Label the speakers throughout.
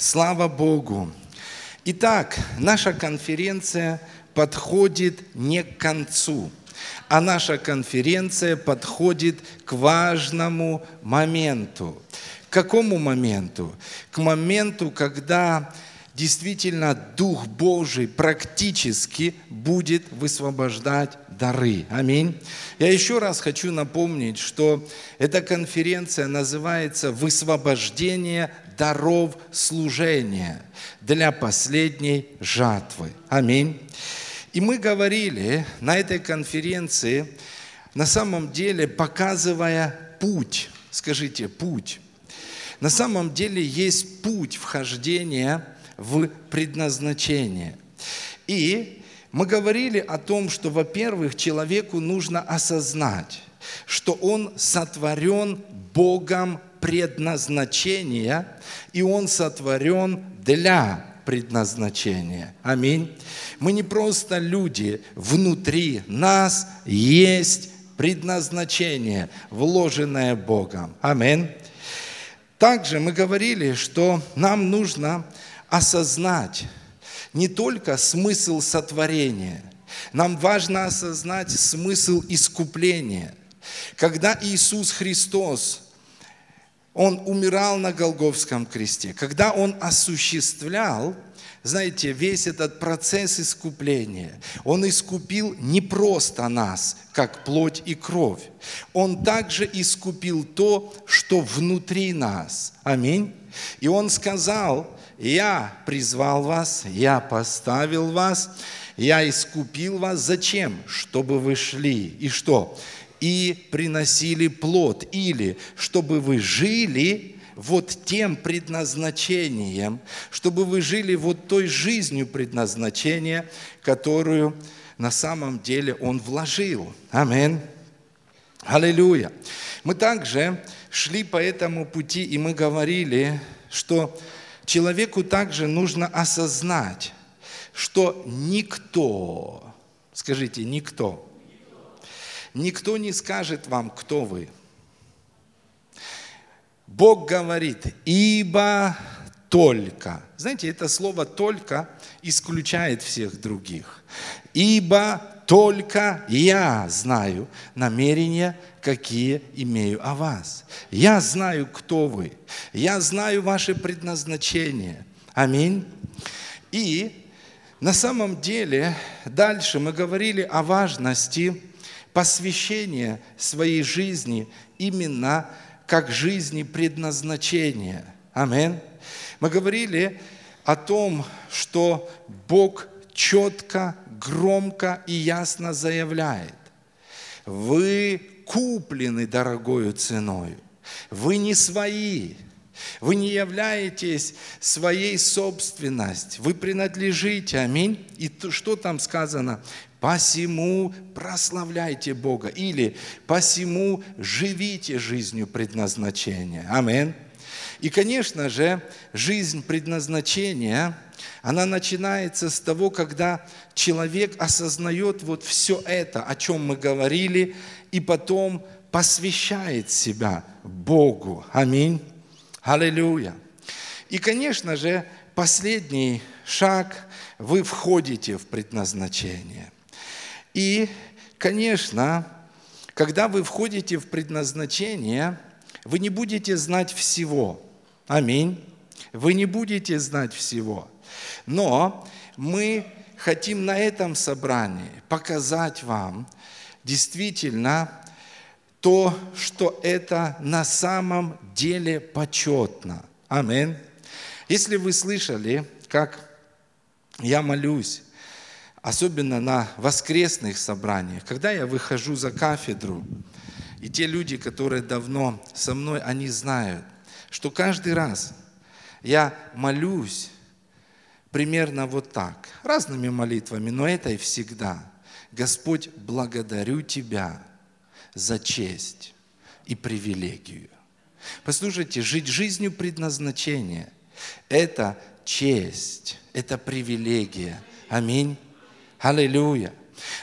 Speaker 1: Слава Богу! Итак, наша конференция подходит не к концу, а наша конференция подходит к важному моменту. К какому моменту? К моменту, когда действительно Дух Божий практически будет высвобождать дары. Аминь. Я еще раз хочу напомнить, что эта конференция называется «Высвобождение даров служения для последней жатвы». Аминь. И мы говорили на этой конференции, на самом деле показывая путь, скажите, путь. На самом деле есть путь вхождения в предназначение. И мы говорили о том, что, во-первых, человеку нужно осознать, что он сотворен Богом предназначения, и он сотворен для предназначения. Аминь. Мы не просто люди, внутри нас есть предназначение, вложенное Богом. Аминь. Также мы говорили, что нам нужно осознать не только смысл сотворения, нам важно осознать смысл искупления. Когда Иисус Христос, Он умирал на Голговском кресте, когда Он осуществлял знаете, весь этот процесс искупления, Он искупил не просто нас, как плоть и кровь. Он также искупил то, что внутри нас. Аминь. И Он сказал, я призвал вас, я поставил вас, я искупил вас. Зачем? Чтобы вы шли. И что? И приносили плод. Или чтобы вы жили вот тем предназначением, чтобы вы жили вот той жизнью предназначения, которую на самом деле Он вложил. Аминь. Аллилуйя. Мы также шли по этому пути, и мы говорили, что человеку также нужно осознать, что никто, скажите, никто, никто не скажет вам, кто вы. Бог говорит, ибо только. Знаете, это слово «только» исключает всех других. Ибо только я знаю намерения, какие имею о вас. Я знаю, кто вы. Я знаю ваше предназначение. Аминь. И на самом деле дальше мы говорили о важности посвящения своей жизни именно как жизни предназначения. Аминь. Мы говорили о том, что Бог четко, громко и ясно заявляет, вы куплены дорогою ценой, вы не свои, вы не являетесь своей собственностью, вы принадлежите, аминь. И что там сказано? Посему прославляйте Бога или посему живите жизнью предназначения. Аминь. И, конечно же, жизнь предназначения, она начинается с того, когда человек осознает вот все это, о чем мы говорили, и потом посвящает себя Богу. Аминь. Аллилуйя. И, конечно же, последний шаг – вы входите в предназначение. И, конечно, когда вы входите в предназначение, вы не будете знать всего. Аминь. Вы не будете знать всего. Но мы хотим на этом собрании показать вам действительно то, что это на самом деле почетно. Аминь. Если вы слышали, как я молюсь, особенно на воскресных собраниях, когда я выхожу за кафедру, и те люди, которые давно со мной, они знают, что каждый раз я молюсь примерно вот так, разными молитвами, но это и всегда. Господь, благодарю Тебя за честь и привилегию. Послушайте, жить жизнью предназначения – это честь, это привилегия. Аминь. Аллилуйя.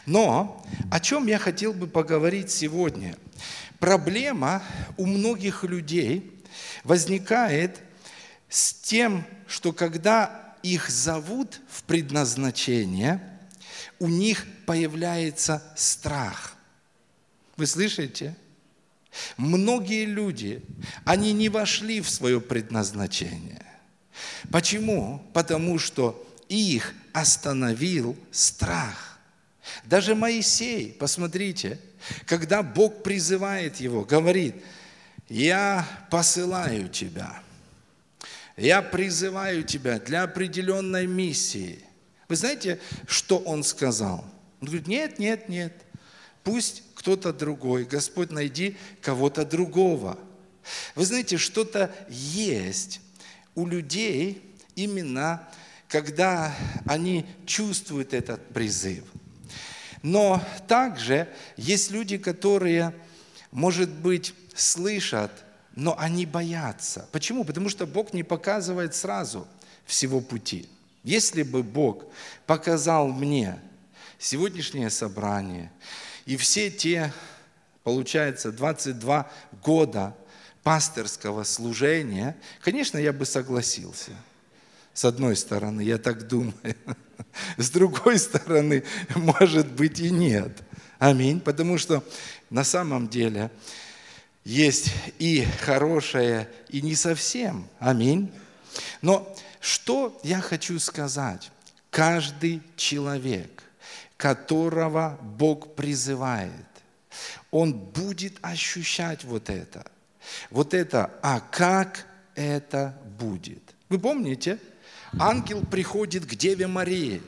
Speaker 1: Но о чем я хотел бы поговорить сегодня? Проблема у многих людей возникает с тем, что когда их зовут в предназначение, у них появляется страх. Вы слышите? Многие люди, они не вошли в свое предназначение. Почему? Потому что их остановил страх. Даже Моисей, посмотрите, когда Бог призывает его, говорит, я посылаю тебя, я призываю тебя для определенной миссии. Вы знаете, что он сказал? Он говорит, нет, нет, нет, пусть кто-то другой, Господь, найди кого-то другого. Вы знаете, что-то есть у людей именно, когда они чувствуют этот призыв. Но также есть люди, которые, может быть, слышат, но они боятся. Почему? Потому что Бог не показывает сразу всего пути. Если бы Бог показал мне сегодняшнее собрание и все те, получается, 22 года пасторского служения, конечно, я бы согласился. С одной стороны, я так думаю. С другой стороны, может быть и нет. Аминь. Потому что на самом деле есть и хорошее, и не совсем. Аминь. Но что я хочу сказать? Каждый человек, которого Бог призывает, он будет ощущать вот это. Вот это, а как это будет? Вы помните? Ангел приходит к Деве Марии,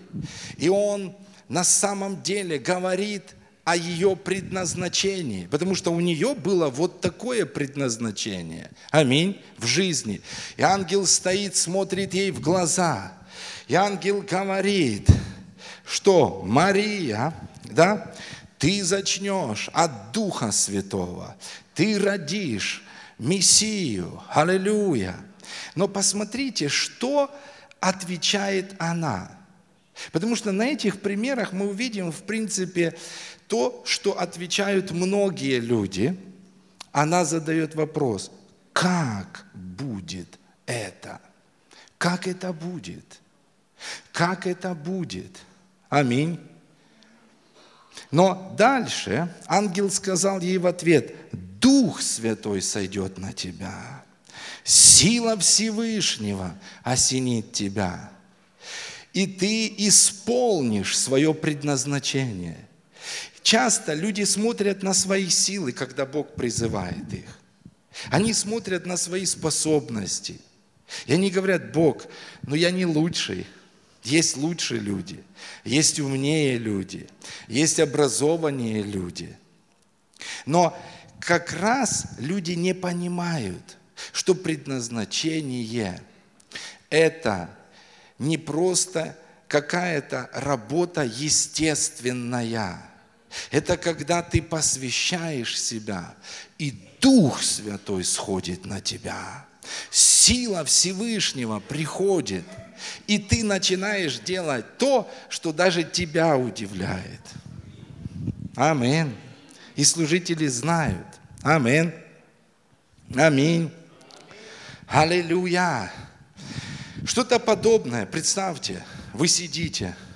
Speaker 1: и он на самом деле говорит о ее предназначении, потому что у нее было вот такое предназначение. Аминь. В жизни. И ангел стоит, смотрит ей в глаза. И ангел говорит, что Мария, да, ты зачнешь от Духа Святого, ты родишь Мессию. Аллилуйя. Но посмотрите, что отвечает она. Потому что на этих примерах мы увидим, в принципе, то, что отвечают многие люди, она задает вопрос, как будет это? Как это будет? Как это будет? Аминь. Но дальше ангел сказал ей в ответ, Дух Святой сойдет на тебя, сила Всевышнего осенит тебя, и ты исполнишь свое предназначение. Часто люди смотрят на свои силы, когда Бог призывает их. Они смотрят на свои способности. И они говорят, Бог, но я не лучший. Есть лучшие люди, есть умнее люди, есть образованные люди. Но как раз люди не понимают, что предназначение – это не просто какая-то работа естественная – это когда ты посвящаешь себя, и Дух Святой сходит на тебя. Сила Всевышнего приходит, и ты начинаешь делать то, что даже тебя удивляет. Аминь. И служители знают. Аминь. Аминь. Аллилуйя. Что-то подобное, представьте, вы сидите –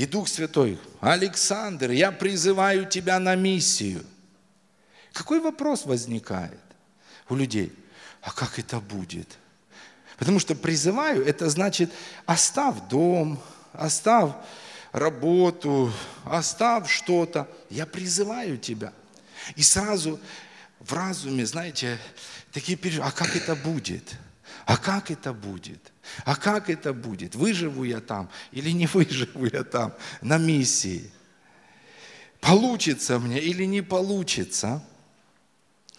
Speaker 1: и Дух Святой, Александр, я призываю тебя на миссию. Какой вопрос возникает у людей? А как это будет? Потому что призываю, это значит, оставь дом, оставь работу, оставь что-то. Я призываю тебя. И сразу в разуме, знаете, такие переживания, а как это будет? А как это будет? А как это будет? Выживу я там или не выживу я там на миссии? Получится мне или не получится?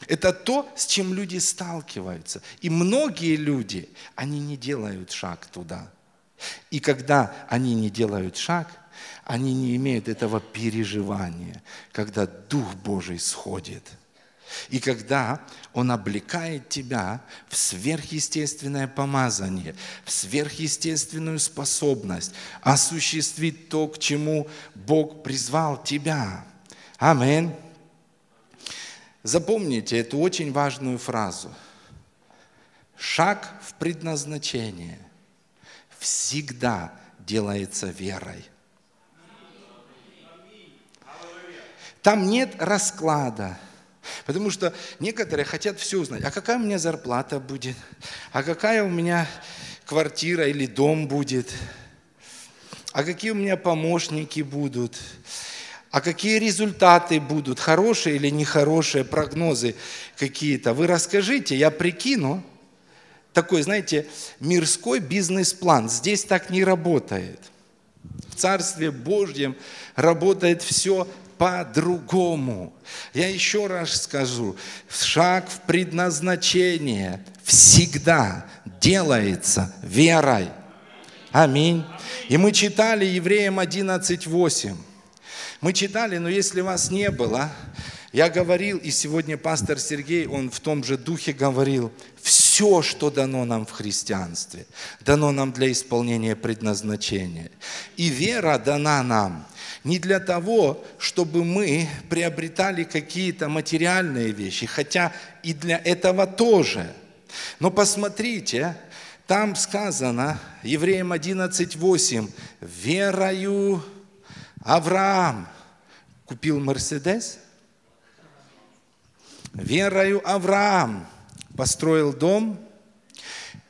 Speaker 1: Это то, с чем люди сталкиваются. И многие люди, они не делают шаг туда. И когда они не делают шаг, они не имеют этого переживания, когда Дух Божий сходит – и когда Он облекает тебя в сверхъестественное помазание, в сверхъестественную способность осуществить то, к чему Бог призвал тебя. Аминь. Запомните эту очень важную фразу. шаг в предназначение всегда делается верой. Там нет расклада. Потому что некоторые хотят все узнать. А какая у меня зарплата будет? А какая у меня квартира или дом будет? А какие у меня помощники будут? А какие результаты будут? Хорошие или нехорошие прогнозы какие-то? Вы расскажите, я прикину. Такой, знаете, мирской бизнес-план. Здесь так не работает. В Царстве Божьем работает все по-другому. Я еще раз скажу, шаг в предназначение всегда делается верой. Аминь. И мы читали Евреям 11.8. Мы читали, но если вас не было, я говорил, и сегодня пастор Сергей, он в том же духе говорил, все, что дано нам в христианстве, дано нам для исполнения предназначения. И вера дана нам не для того, чтобы мы приобретали какие-то материальные вещи, хотя и для этого тоже. Но посмотрите, там сказано, Евреям 11.8, «Верою Авраам купил Мерседес, верою Авраам построил дом,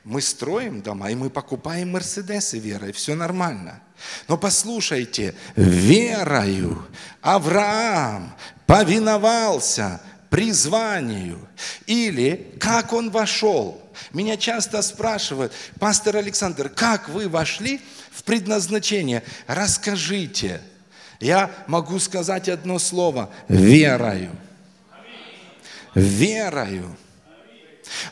Speaker 1: мы строим дома, и мы покупаем Мерседесы верой, все нормально – но послушайте, верою Авраам повиновался призванию. Или как он вошел. Меня часто спрашивают, пастор Александр, как вы вошли в предназначение? Расскажите. Я могу сказать одно слово. Верою. Верою.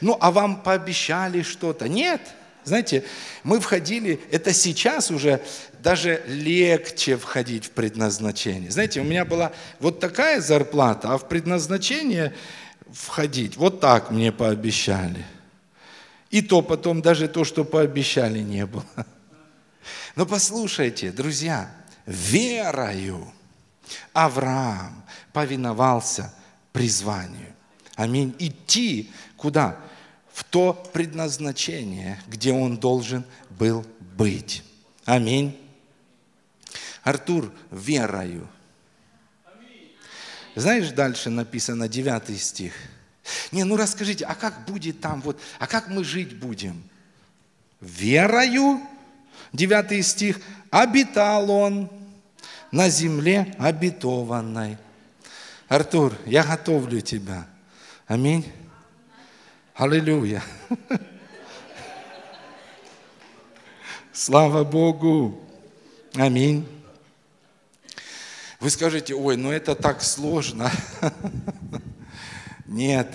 Speaker 1: Ну, а вам пообещали что-то? Нет. Знаете, мы входили, это сейчас уже даже легче входить в предназначение. Знаете, у меня была вот такая зарплата, а в предназначение входить, вот так мне пообещали. И то потом даже то, что пообещали, не было. Но послушайте, друзья, верою Авраам повиновался призванию. Аминь. Идти куда? В то предназначение, где он должен был быть. Аминь. Артур, верою. Знаешь, дальше написано 9 стих. Не, ну расскажите, а как будет там, вот, а как мы жить будем? Верою, 9 стих, обитал он на земле обетованной. Артур, я готовлю тебя. Аминь. Аллилуйя. Слава Богу. Аминь. Вы скажете, ой, ну это так сложно. Нет,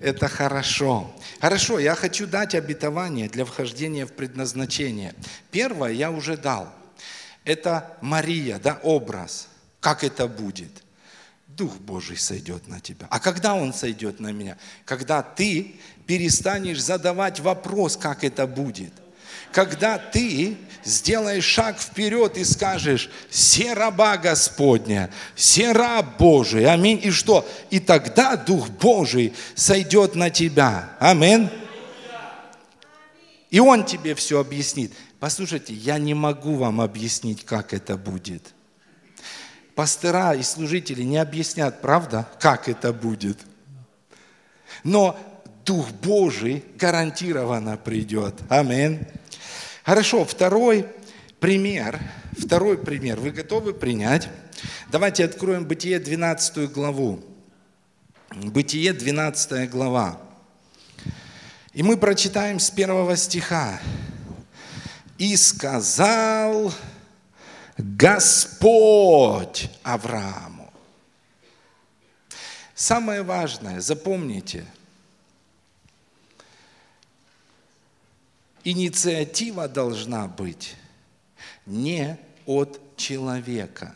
Speaker 1: это хорошо. Хорошо, я хочу дать обетование для вхождения в предназначение. Первое я уже дал. Это Мария, да, образ. Как это будет? Дух Божий сойдет на тебя. А когда Он сойдет на меня? Когда ты перестанешь задавать вопрос, как это будет когда ты сделаешь шаг вперед и скажешь, «Се раба Господня, се раб Божий». Аминь. И что? И тогда Дух Божий сойдет на тебя. Аминь. И Он тебе все объяснит. Послушайте, я не могу вам объяснить, как это будет. Пастора и служители не объяснят, правда, как это будет. Но Дух Божий гарантированно придет. Аминь. Хорошо, второй пример. Второй пример. Вы готовы принять? Давайте откроем Бытие 12 главу. Бытие 12 глава. И мы прочитаем с первого стиха. «И сказал Господь Аврааму». Самое важное, запомните – Инициатива должна быть не от человека.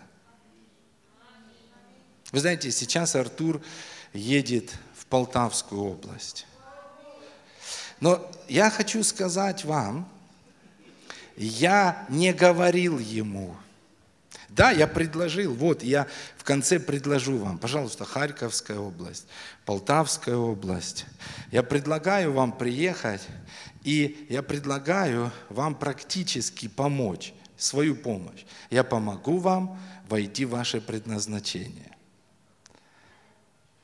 Speaker 1: Вы знаете, сейчас Артур едет в Полтавскую область. Но я хочу сказать вам, я не говорил ему, Да, я предложил, вот я в конце предложу вам, пожалуйста, Харьковская область, Полтавская область. Я предлагаю вам приехать, и я предлагаю вам практически помочь, свою помощь. Я помогу вам войти в ваше предназначение.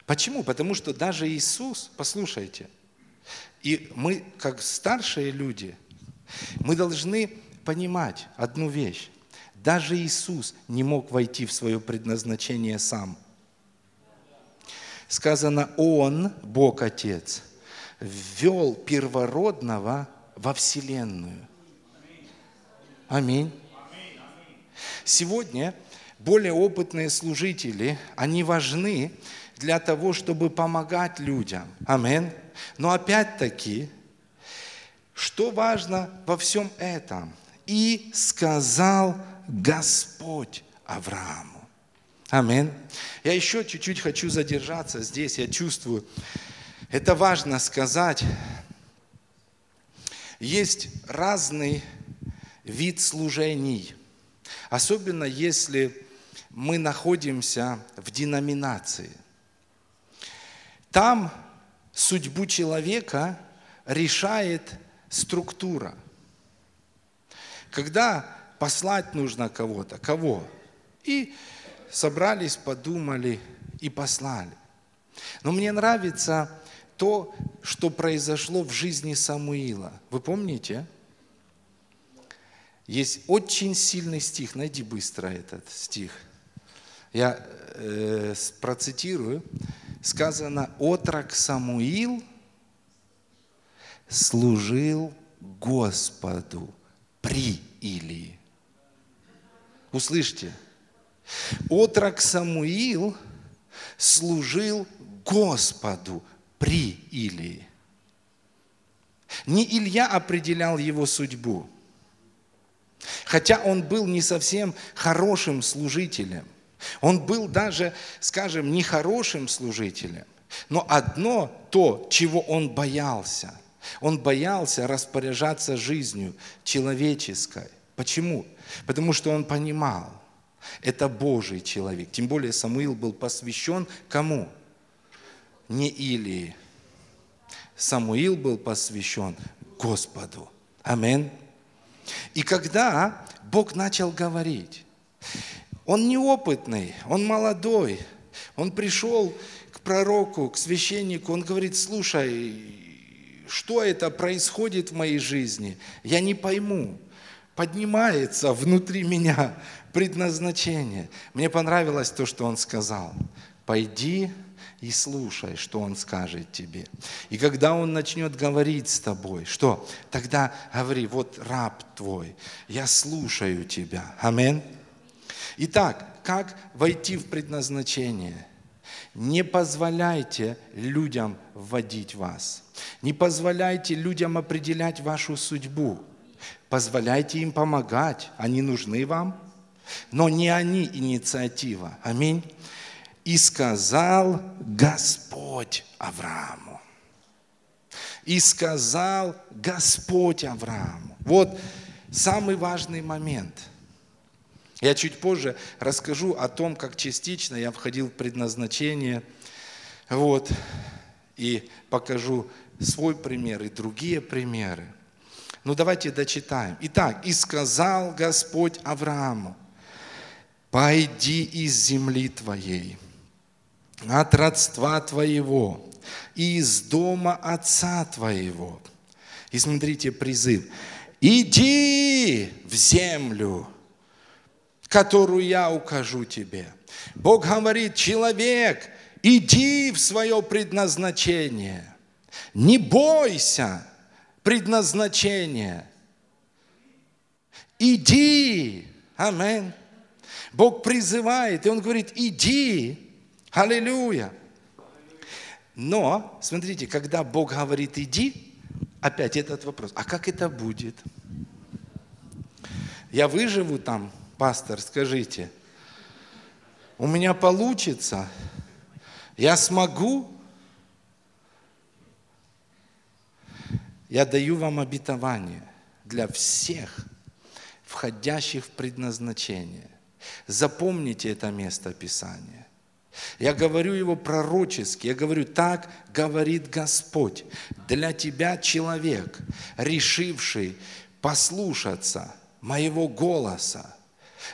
Speaker 1: Почему? Потому что даже Иисус, послушайте, и мы, как старшие люди, мы должны понимать одну вещь. Даже Иисус не мог войти в свое предназначение сам. Сказано, Он, Бог Отец, ввел первородного во Вселенную. Аминь. Сегодня более опытные служители, они важны для того, чтобы помогать людям. Аминь. Но опять-таки, что важно во всем этом? И сказал Господь Аврааму. Аминь. Я еще чуть-чуть хочу задержаться здесь, я чувствую, это важно сказать. Есть разный вид служений, особенно если мы находимся в деноминации. Там судьбу человека решает структура. Когда послать нужно кого-то, кого? И собрались, подумали и послали. Но мне нравится то, что произошло в жизни Самуила. Вы помните? Есть очень сильный стих, найди быстро этот стих. Я э, процитирую сказано, отрок Самуил служил Господу при Илии. Услышьте, отрок Самуил служил Господу при Илии. Не Илья определял его судьбу, хотя он был не совсем хорошим служителем. Он был даже, скажем, нехорошим служителем. Но одно то, чего он боялся. Он боялся распоряжаться жизнью человеческой. Почему? Потому что он понимал, это Божий человек. Тем более Самуил был посвящен кому? Не Илии. Самуил был посвящен Господу. Амин. И когда Бог начал говорить, он неопытный, он молодой. Он пришел к пророку, к священнику, он говорит, слушай, что это происходит в моей жизни? Я не пойму. Поднимается внутри меня предназначение. Мне понравилось то, что он сказал. Пойди и слушай, что он скажет тебе. И когда он начнет говорить с тобой, что? Тогда говори, вот раб твой, я слушаю тебя. Аминь. Итак, как войти в предназначение? Не позволяйте людям вводить вас. Не позволяйте людям определять вашу судьбу. Позволяйте им помогать. Они нужны вам. Но не они инициатива. Аминь. И сказал Господь Аврааму. И сказал Господь Аврааму. Вот самый важный момент – я чуть позже расскажу о том, как частично я входил в предназначение, вот, и покажу свой пример и другие примеры. Ну давайте дочитаем. Итак, «И сказал Господь Аврааму, пойди из земли твоей, от родства твоего, и из дома отца твоего». И смотрите призыв. «Иди в землю, которую я укажу тебе. Бог говорит, человек, иди в свое предназначение. Не бойся предназначения. Иди. Аминь. Бог призывает, и Он говорит, иди. Аллилуйя. Но, смотрите, когда Бог говорит иди, опять этот вопрос, а как это будет? Я выживу там пастор, скажите, у меня получится? Я смогу? Я даю вам обетование для всех, входящих в предназначение. Запомните это место Писания. Я говорю его пророчески, я говорю, так говорит Господь. Для тебя человек, решивший послушаться моего голоса,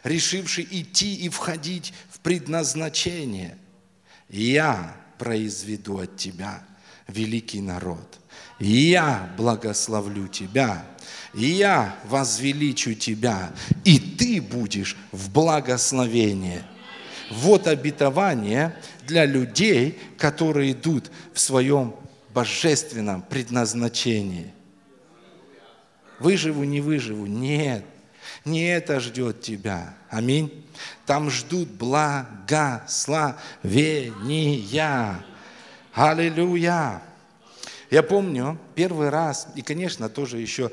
Speaker 1: решивший идти и входить в предназначение, я произведу от тебя великий народ. Я благословлю тебя, я возвеличу тебя, и ты будешь в благословении. Вот обетование для людей, которые идут в своем божественном предназначении. Выживу, не выживу? Нет. Не это ждет тебя. Аминь. Там ждут благословения. Аллилуйя. Я помню первый раз, и, конечно, тоже еще,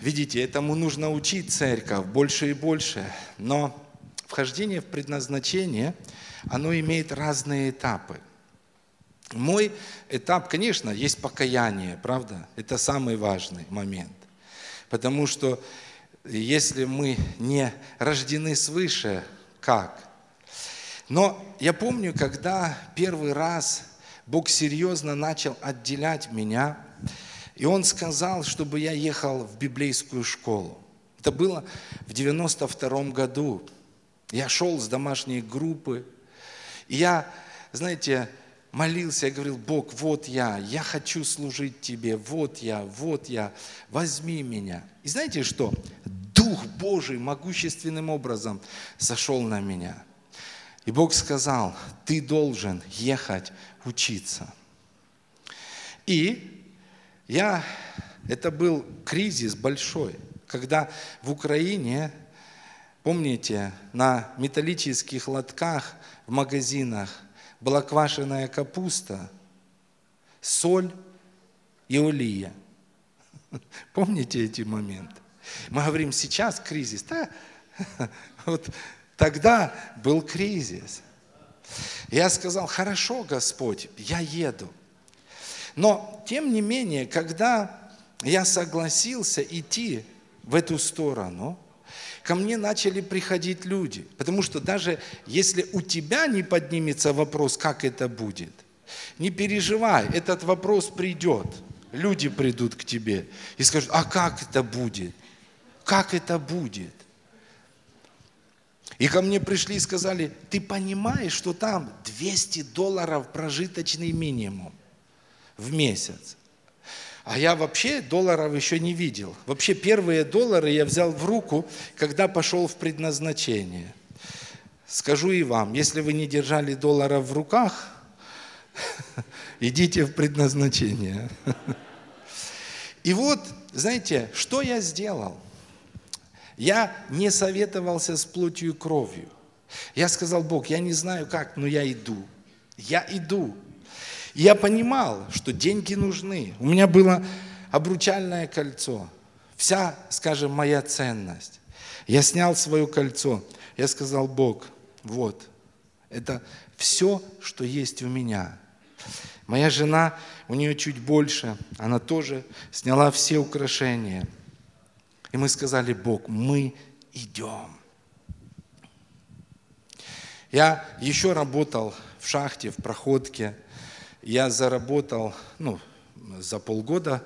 Speaker 1: видите, этому нужно учить церковь больше и больше, но вхождение в предназначение, оно имеет разные этапы. Мой этап, конечно, есть покаяние, правда? Это самый важный момент. Потому что если мы не рождены свыше, как? Но я помню, когда первый раз Бог серьезно начал отделять меня, и Он сказал, чтобы я ехал в библейскую школу. Это было в 92 году. Я шел с домашней группы, и я, знаете, молился, я говорил, Бог, вот я, я хочу служить Тебе, вот я, вот я, возьми меня. И знаете что? Дух Божий могущественным образом сошел на меня. И Бог сказал, ты должен ехать учиться. И я, это был кризис большой, когда в Украине, помните, на металлических лотках в магазинах была квашеная капуста, соль и олия. Помните эти моменты? Мы говорим, сейчас кризис. Да, вот тогда был кризис. Я сказал, хорошо, Господь, я еду. Но, тем не менее, когда я согласился идти в эту сторону, ко мне начали приходить люди. Потому что даже если у тебя не поднимется вопрос, как это будет, не переживай, этот вопрос придет. Люди придут к тебе и скажут, а как это будет? Как это будет? И ко мне пришли и сказали, ты понимаешь, что там 200 долларов прожиточный минимум в месяц. А я вообще долларов еще не видел. Вообще первые доллары я взял в руку, когда пошел в предназначение. Скажу и вам, если вы не держали долларов в руках, идите в предназначение. И вот, знаете, что я сделал? Я не советовался с плотью и кровью. Я сказал, Бог, я не знаю как, но я иду. Я иду. Я понимал, что деньги нужны. У меня было обручальное кольцо. Вся, скажем, моя ценность. Я снял свое кольцо. Я сказал, Бог, вот, это все, что есть у меня. Моя жена, у нее чуть больше, она тоже сняла все украшения – и мы сказали, Бог, мы идем. Я еще работал в шахте, в проходке. Я заработал, ну, за полгода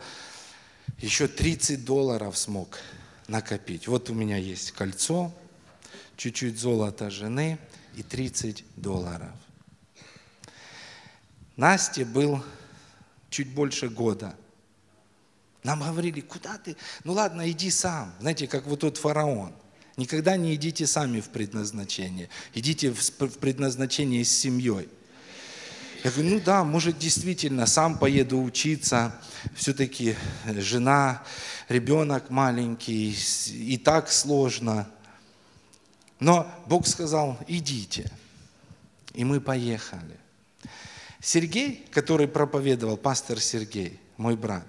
Speaker 1: еще 30 долларов смог накопить. Вот у меня есть кольцо, чуть-чуть золота жены и 30 долларов. Насте был чуть больше года – нам говорили, куда ты? Ну ладно, иди сам. Знаете, как вот тот фараон. Никогда не идите сами в предназначение. Идите в предназначение с семьей. Я говорю, ну да, может действительно, сам поеду учиться. Все-таки жена, ребенок маленький, и так сложно. Но Бог сказал, идите. И мы поехали. Сергей, который проповедовал, пастор Сергей, мой брат,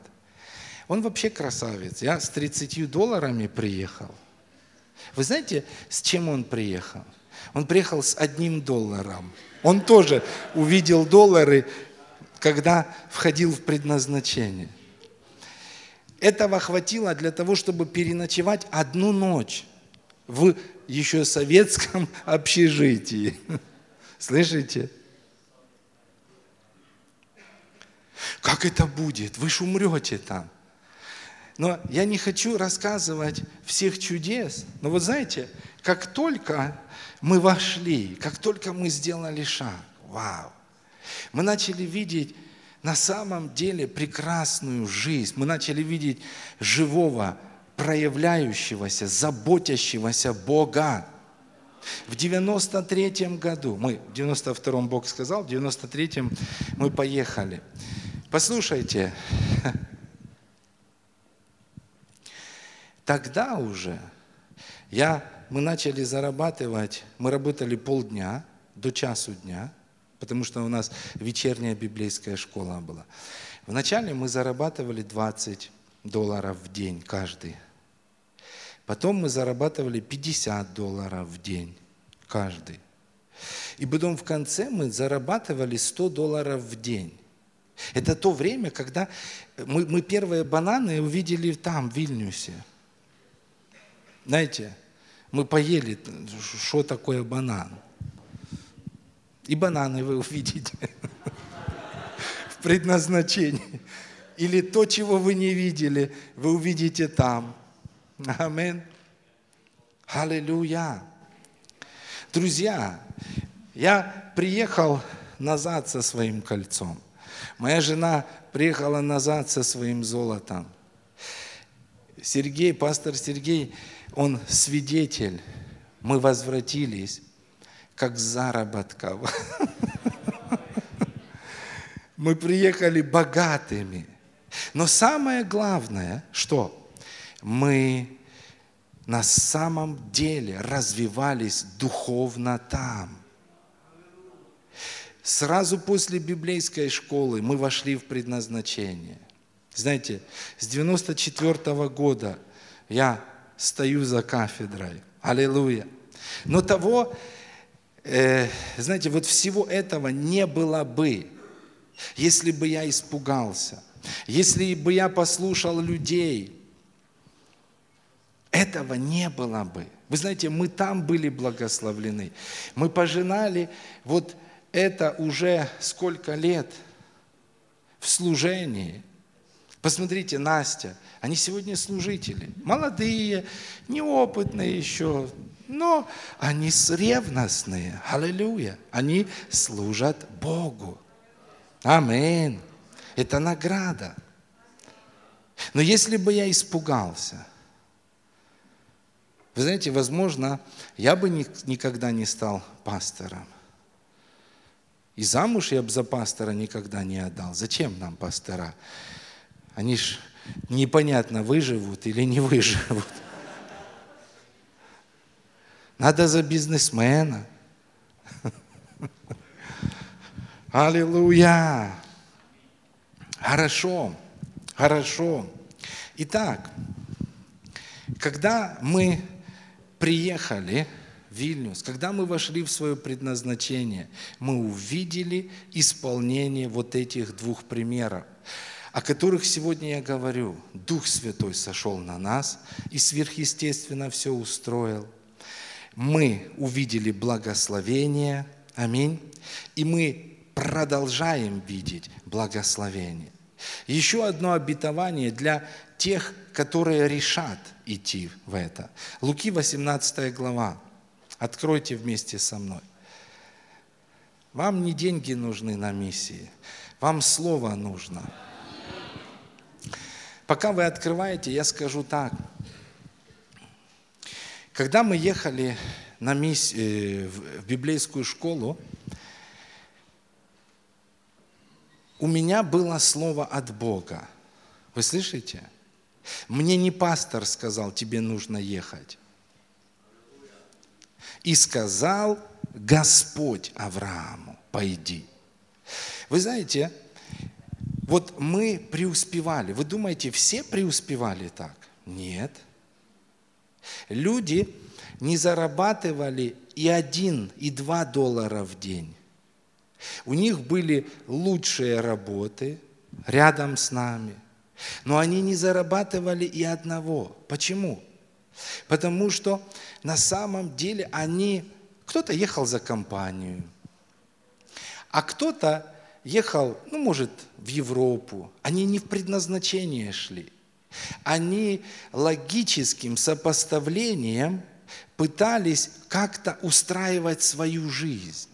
Speaker 1: он вообще красавец. Я с 30 долларами приехал. Вы знаете, с чем он приехал? Он приехал с одним долларом. Он тоже увидел доллары, когда входил в предназначение. Этого хватило для того, чтобы переночевать одну ночь в еще советском общежитии. Слышите? Как это будет? Вы ж умрете там. Но я не хочу рассказывать всех чудес. Но вот знаете, как только мы вошли, как только мы сделали шаг, вау, мы начали видеть на самом деле прекрасную жизнь. Мы начали видеть живого, проявляющегося, заботящегося Бога. В 93 году, мы, в 92-м Бог сказал, в 93-м мы поехали. Послушайте, тогда уже я, мы начали зарабатывать, мы работали полдня до часу дня, потому что у нас вечерняя библейская школа была. Вначале мы зарабатывали 20 долларов в день каждый. Потом мы зарабатывали 50 долларов в день каждый. И потом в конце мы зарабатывали 100 долларов в день. Это то время, когда мы, мы первые бананы увидели там, в Вильнюсе. Знаете, мы поели, что такое банан. И бананы вы увидите в предназначении. Или то, чего вы не видели, вы увидите там. Амин. Аллилуйя. Друзья, я приехал назад со своим кольцом. Моя жена приехала назад со своим золотом. Сергей, пастор Сергей, он свидетель. Мы возвратились как заработков. Мы приехали богатыми. Но самое главное, что мы на самом деле развивались духовно там. Сразу после библейской школы мы вошли в предназначение. Знаете, с 94 -го года я стою за кафедрой. Аллилуйя. Но того, э, знаете, вот всего этого не было бы, если бы я испугался, если бы я послушал людей. Этого не было бы. Вы знаете, мы там были благословлены. Мы пожинали вот это уже сколько лет в служении. Посмотрите, Настя, они сегодня служители, молодые, неопытные еще, но они ревностные. Аллилуйя. Они служат Богу. Аминь. Это награда. Но если бы я испугался, вы знаете, возможно, я бы никогда не стал пастором. И замуж я бы за пастора никогда не отдал. Зачем нам пастора? Они ж непонятно, выживут или не выживут. Надо за бизнесмена. Аллилуйя! Хорошо, хорошо. Итак, когда мы приехали в Вильнюс, когда мы вошли в свое предназначение, мы увидели исполнение вот этих двух примеров, о которых сегодня я говорю. Дух Святой сошел на нас и сверхъестественно все устроил. Мы увидели благословение, аминь, и мы продолжаем видеть благословение. Еще одно обетование для тех, которые решат идти в это. Луки 18 глава. Откройте вместе со мной. Вам не деньги нужны на миссии, вам слово нужно. Пока вы открываете, я скажу так. Когда мы ехали на миссию, в библейскую школу, у меня было слово от Бога. Вы слышите? Мне не пастор сказал, тебе нужно ехать. И сказал Господь Аврааму, пойди. Вы знаете, вот мы преуспевали. Вы думаете, все преуспевали так? Нет. Люди не зарабатывали и один, и два доллара в день. У них были лучшие работы рядом с нами, но они не зарабатывали и одного. Почему? Потому что на самом деле они, кто-то ехал за компанию, а кто-то ехал, ну, может, в Европу. Они не в предназначение шли. Они логическим сопоставлением пытались как-то устраивать свою жизнь.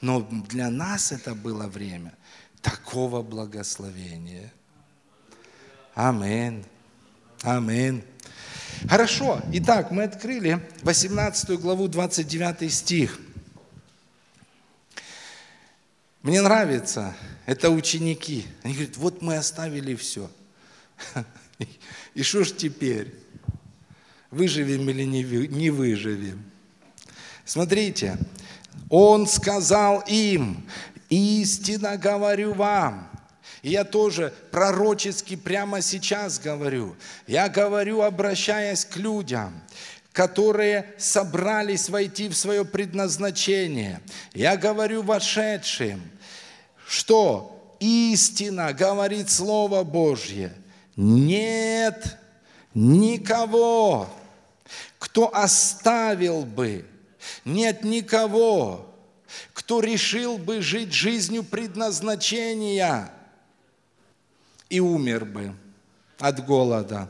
Speaker 1: Но для нас это было время такого благословения. Амин. Амин. Хорошо. Итак, мы открыли 18 главу, 29 стих. Мне нравится, это ученики. Они говорят, вот мы оставили все. И что ж теперь? Выживем или не выживем? Смотрите, он сказал им, истинно говорю вам, я тоже пророчески прямо сейчас говорю. Я говорю, обращаясь к людям, которые собрались войти в свое предназначение. Я говорю вошедшим, что истина, говорит Слово Божье, нет никого, кто оставил бы, нет никого, кто решил бы жить жизнью предназначения и умер бы от голода.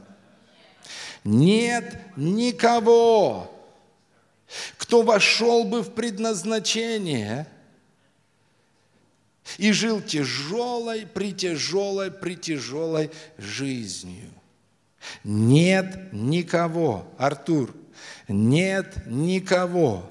Speaker 1: Нет никого, кто вошел бы в предназначение и жил тяжелой, притяжелой, притяжелой жизнью. Нет никого, Артур, нет никого,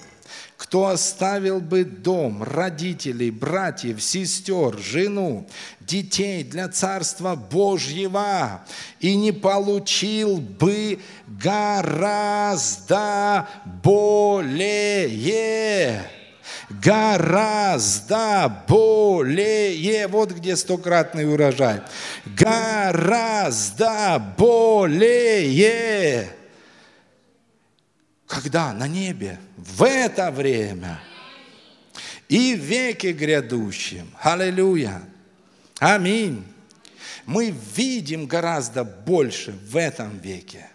Speaker 1: кто оставил бы дом, родителей, братьев, сестер, жену, детей для Царства Божьего и не получил бы гораздо более гораздо более, вот где стократный урожай, гораздо более когда? На небе. В это время. И в веке грядущем. Аллилуйя. Аминь. Мы видим гораздо больше в этом веке.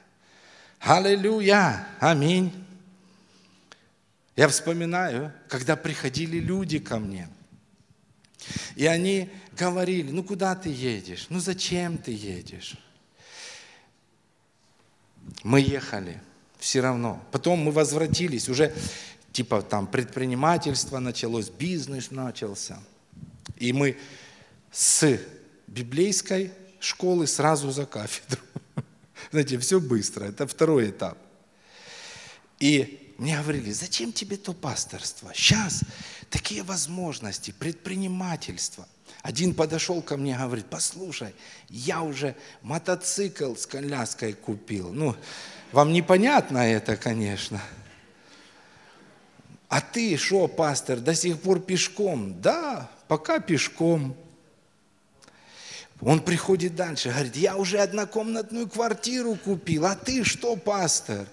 Speaker 1: Аллилуйя. Аминь. Я вспоминаю, когда приходили люди ко мне, и они говорили, ну куда ты едешь? Ну зачем ты едешь? Мы ехали все равно. Потом мы возвратились, уже типа там предпринимательство началось, бизнес начался. И мы с библейской школы сразу за кафедру. Знаете, все быстро, это второй этап. И мне говорили, зачем тебе то пасторство? Сейчас такие возможности, предпринимательство. Один подошел ко мне и говорит, послушай, я уже мотоцикл с коляской купил. Ну, вам непонятно это, конечно. А ты что, пастор, до сих пор пешком? Да, пока пешком. Он приходит дальше, говорит, я уже однокомнатную квартиру купил, а ты что, пастор?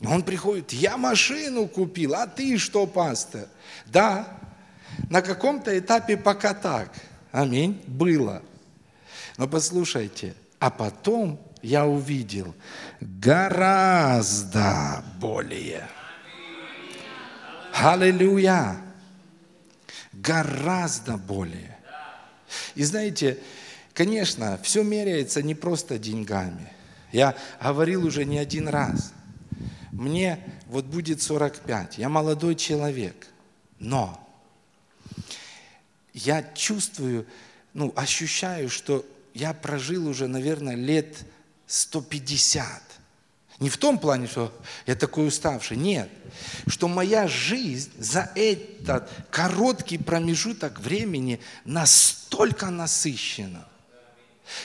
Speaker 1: Он приходит, я машину купил, а ты что, пастор? Да, на каком-то этапе пока так. Аминь, было. Но послушайте, а потом я увидел гораздо более. Аллилуйя! Гораздо более. И знаете, конечно, все меряется не просто деньгами. Я говорил уже не один раз. Мне вот будет 45, я молодой человек, но я чувствую, ну, ощущаю, что я прожил уже, наверное, лет 150. Не в том плане, что я такой уставший, нет. Что моя жизнь за этот короткий промежуток времени настолько насыщена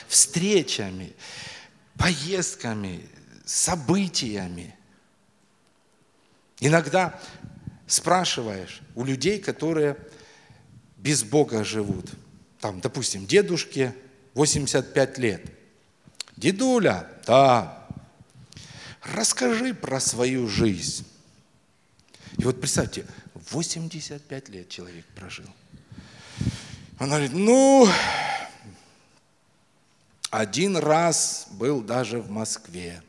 Speaker 1: встречами, поездками, событиями. Иногда спрашиваешь у людей, которые без Бога живут, там, допустим, дедушке 85 лет – Дедуля, да, расскажи про свою жизнь. И вот представьте, 85 лет человек прожил. Он говорит, ну, Один раз был даже в Москве.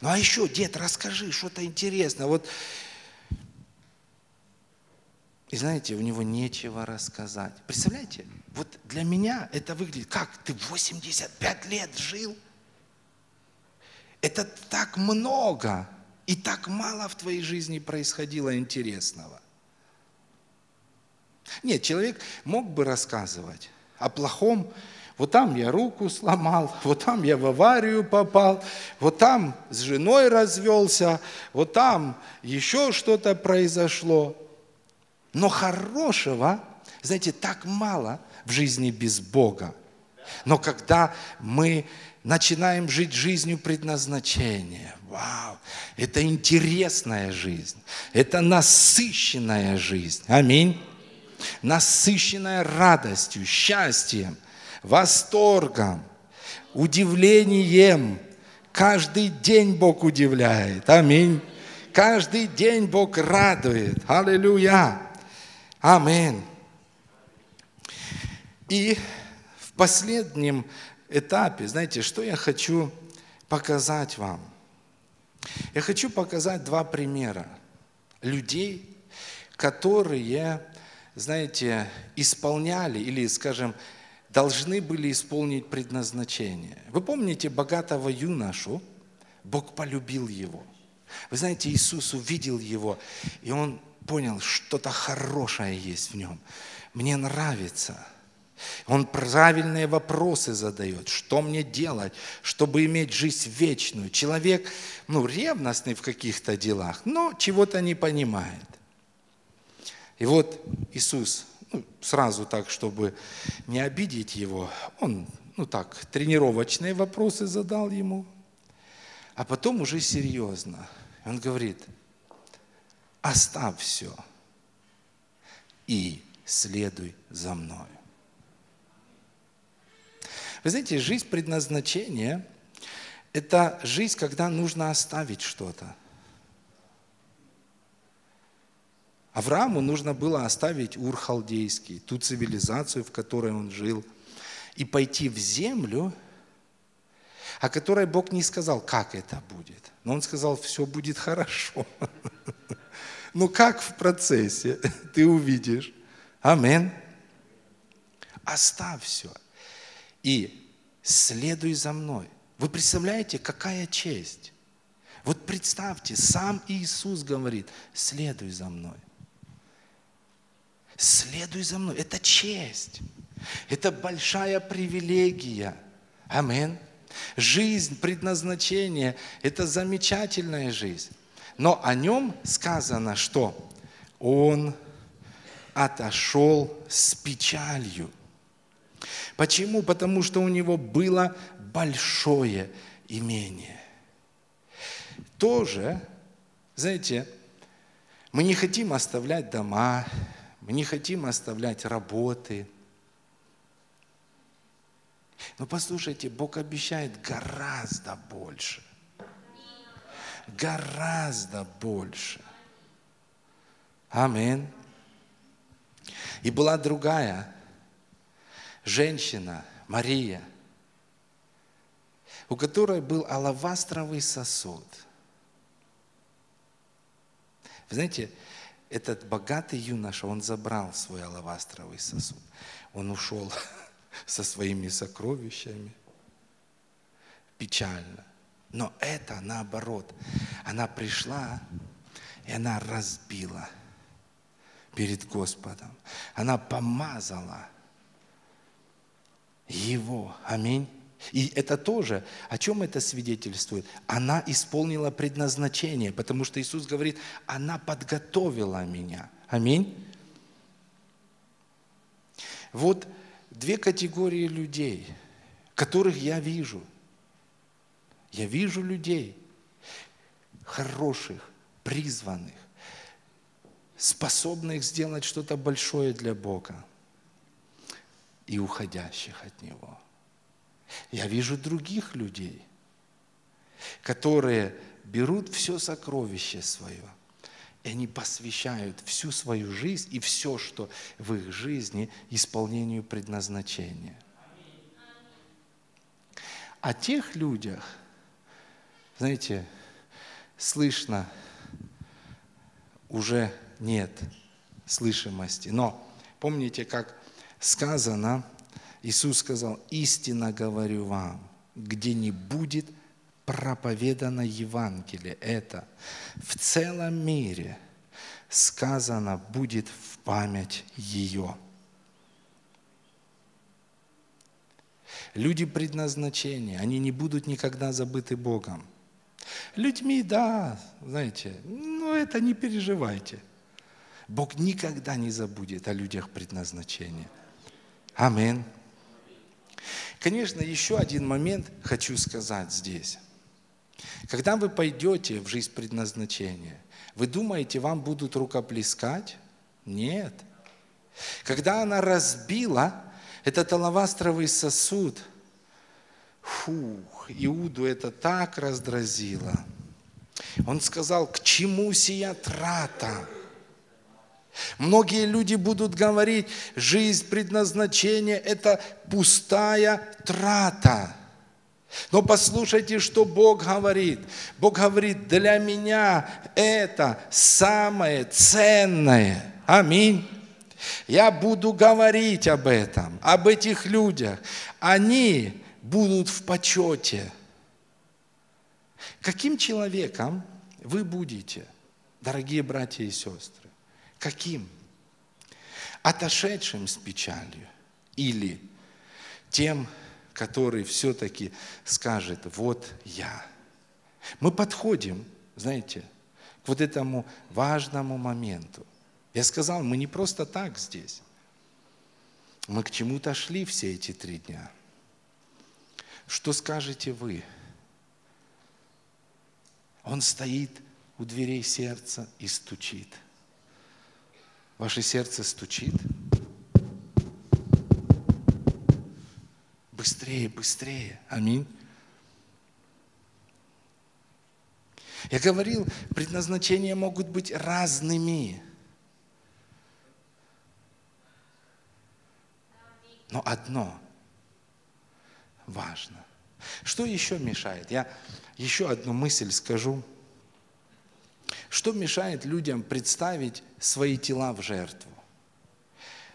Speaker 1: Ну а еще, дед, расскажи что-то интересное. Вот и знаете, у него нечего рассказать. Представляете, вот для меня это выглядит, как ты 85 лет жил? Это так много и так мало в твоей жизни происходило интересного. Нет, человек мог бы рассказывать о плохом, вот там я руку сломал, вот там я в аварию попал, вот там с женой развелся, вот там еще что-то произошло. Но хорошего, знаете, так мало в жизни без Бога. Но когда мы начинаем жить жизнью предназначения, вау, это интересная жизнь, это насыщенная жизнь. Аминь. Насыщенная радостью, счастьем, восторгом, удивлением. Каждый день Бог удивляет. Аминь. Каждый день Бог радует. Аллилуйя. Аминь. И в последнем этапе, знаете, что я хочу показать вам? Я хочу показать два примера людей, которые, знаете, исполняли или, скажем, должны были исполнить предназначение. Вы помните богатого юношу? Бог полюбил его. Вы знаете, Иисус увидел его, и он понял, что-то хорошее есть в нем. Мне нравится. Он правильные вопросы задает. Что мне делать, чтобы иметь жизнь вечную? Человек, ну, ревностный в каких-то делах, но чего-то не понимает. И вот Иисус, ну, сразу так, чтобы не обидеть его, он, ну так, тренировочные вопросы задал ему, а потом уже серьезно. Он говорит – оставь все и следуй за мной. Вы знаете, жизнь предназначения – это жизнь, когда нужно оставить что-то. Аврааму нужно было оставить Ур Халдейский, ту цивилизацию, в которой он жил, и пойти в землю, о которой Бог не сказал, как это будет. Но он сказал, все будет хорошо. Ну как в процессе, ты увидишь. Амин. Оставь все и следуй за мной. Вы представляете, какая честь? Вот представьте, сам Иисус говорит, следуй за мной. Следуй за мной. Это честь. Это большая привилегия. Амин. Жизнь, предназначение – это замечательная жизнь. Но о нем сказано, что он отошел с печалью. Почему? Потому что у него было большое имение. Тоже, знаете, мы не хотим оставлять дома, мы не хотим оставлять работы. Но послушайте, Бог обещает гораздо больше гораздо больше. Амин. И была другая женщина, Мария, у которой был алавастровый сосуд. Вы знаете, этот богатый юноша, он забрал свой алавастровый сосуд. Он ушел со своими сокровищами. Печально. Но это наоборот. Она пришла, и она разбила перед Господом. Она помазала его. Аминь. И это тоже, о чем это свидетельствует? Она исполнила предназначение, потому что Иисус говорит, она подготовила меня. Аминь. Вот две категории людей, которых я вижу – я вижу людей, хороших, призванных, способных сделать что-то большое для Бога и уходящих от Него. Я вижу других людей, которые берут все сокровище свое, и они посвящают всю свою жизнь и все, что в их жизни, исполнению предназначения – О тех людях, знаете, слышно, уже нет слышимости. Но помните, как сказано, Иисус сказал, истинно говорю вам, где не будет проповедано Евангелие, это в целом мире сказано будет в память ее. Люди предназначения, они не будут никогда забыты Богом. Людьми, да, знаете, но это не переживайте. Бог никогда не забудет о людях предназначения. Аминь. Конечно, еще один момент хочу сказать здесь. Когда вы пойдете в жизнь предназначения, вы думаете, вам будут рукоплескать? Нет. Когда она разбила этот алавастровый сосуд, фух, Иуду это так раздразило. Он сказал, к чему сия трата? Многие люди будут говорить, жизнь предназначения – это пустая трата. Но послушайте, что Бог говорит. Бог говорит, для меня это самое ценное. Аминь. Я буду говорить об этом, об этих людях. Они будут в почете. Каким человеком вы будете, дорогие братья и сестры? Каким? Отошедшим с печалью или тем, который все-таки скажет, вот я. Мы подходим, знаете, к вот этому важному моменту. Я сказал, мы не просто так здесь. Мы к чему-то шли все эти три дня. Что скажете вы? Он стоит у дверей сердца и стучит. Ваше сердце стучит? Быстрее, быстрее. Аминь. Я говорил, предназначения могут быть разными. Но одно важно. Что еще мешает? Я еще одну мысль скажу. Что мешает людям представить свои тела в жертву?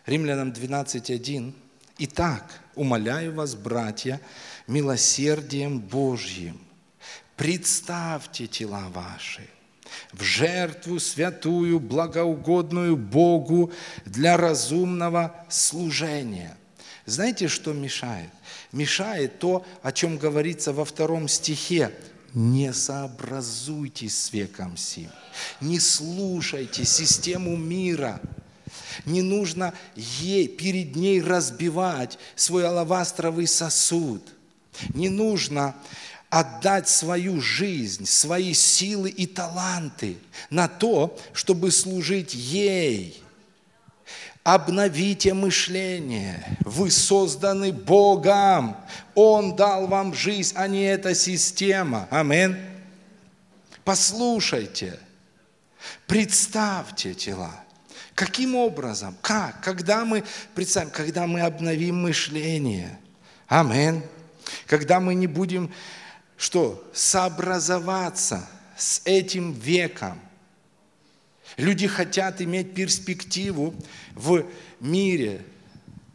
Speaker 1: Римлянам 12.1 Итак, умоляю вас, братья, милосердием Божьим, представьте тела ваши в жертву святую, благоугодную Богу для разумного служения. Знаете, что мешает? Мешает то, о чем говорится во втором стихе. Не сообразуйтесь с веком сим. Не слушайте систему мира – не нужно ей, перед ней разбивать свой алавастровый сосуд. Не нужно отдать свою жизнь, свои силы и таланты на то, чтобы служить ей. Обновите мышление. Вы созданы Богом. Он дал вам жизнь, а не эта система. Амин. Послушайте. Представьте тела. Каким образом? Как? Когда мы, представим, когда мы обновим мышление. Амин. Когда мы не будем, что, сообразоваться с этим веком. Люди хотят иметь перспективу в мире.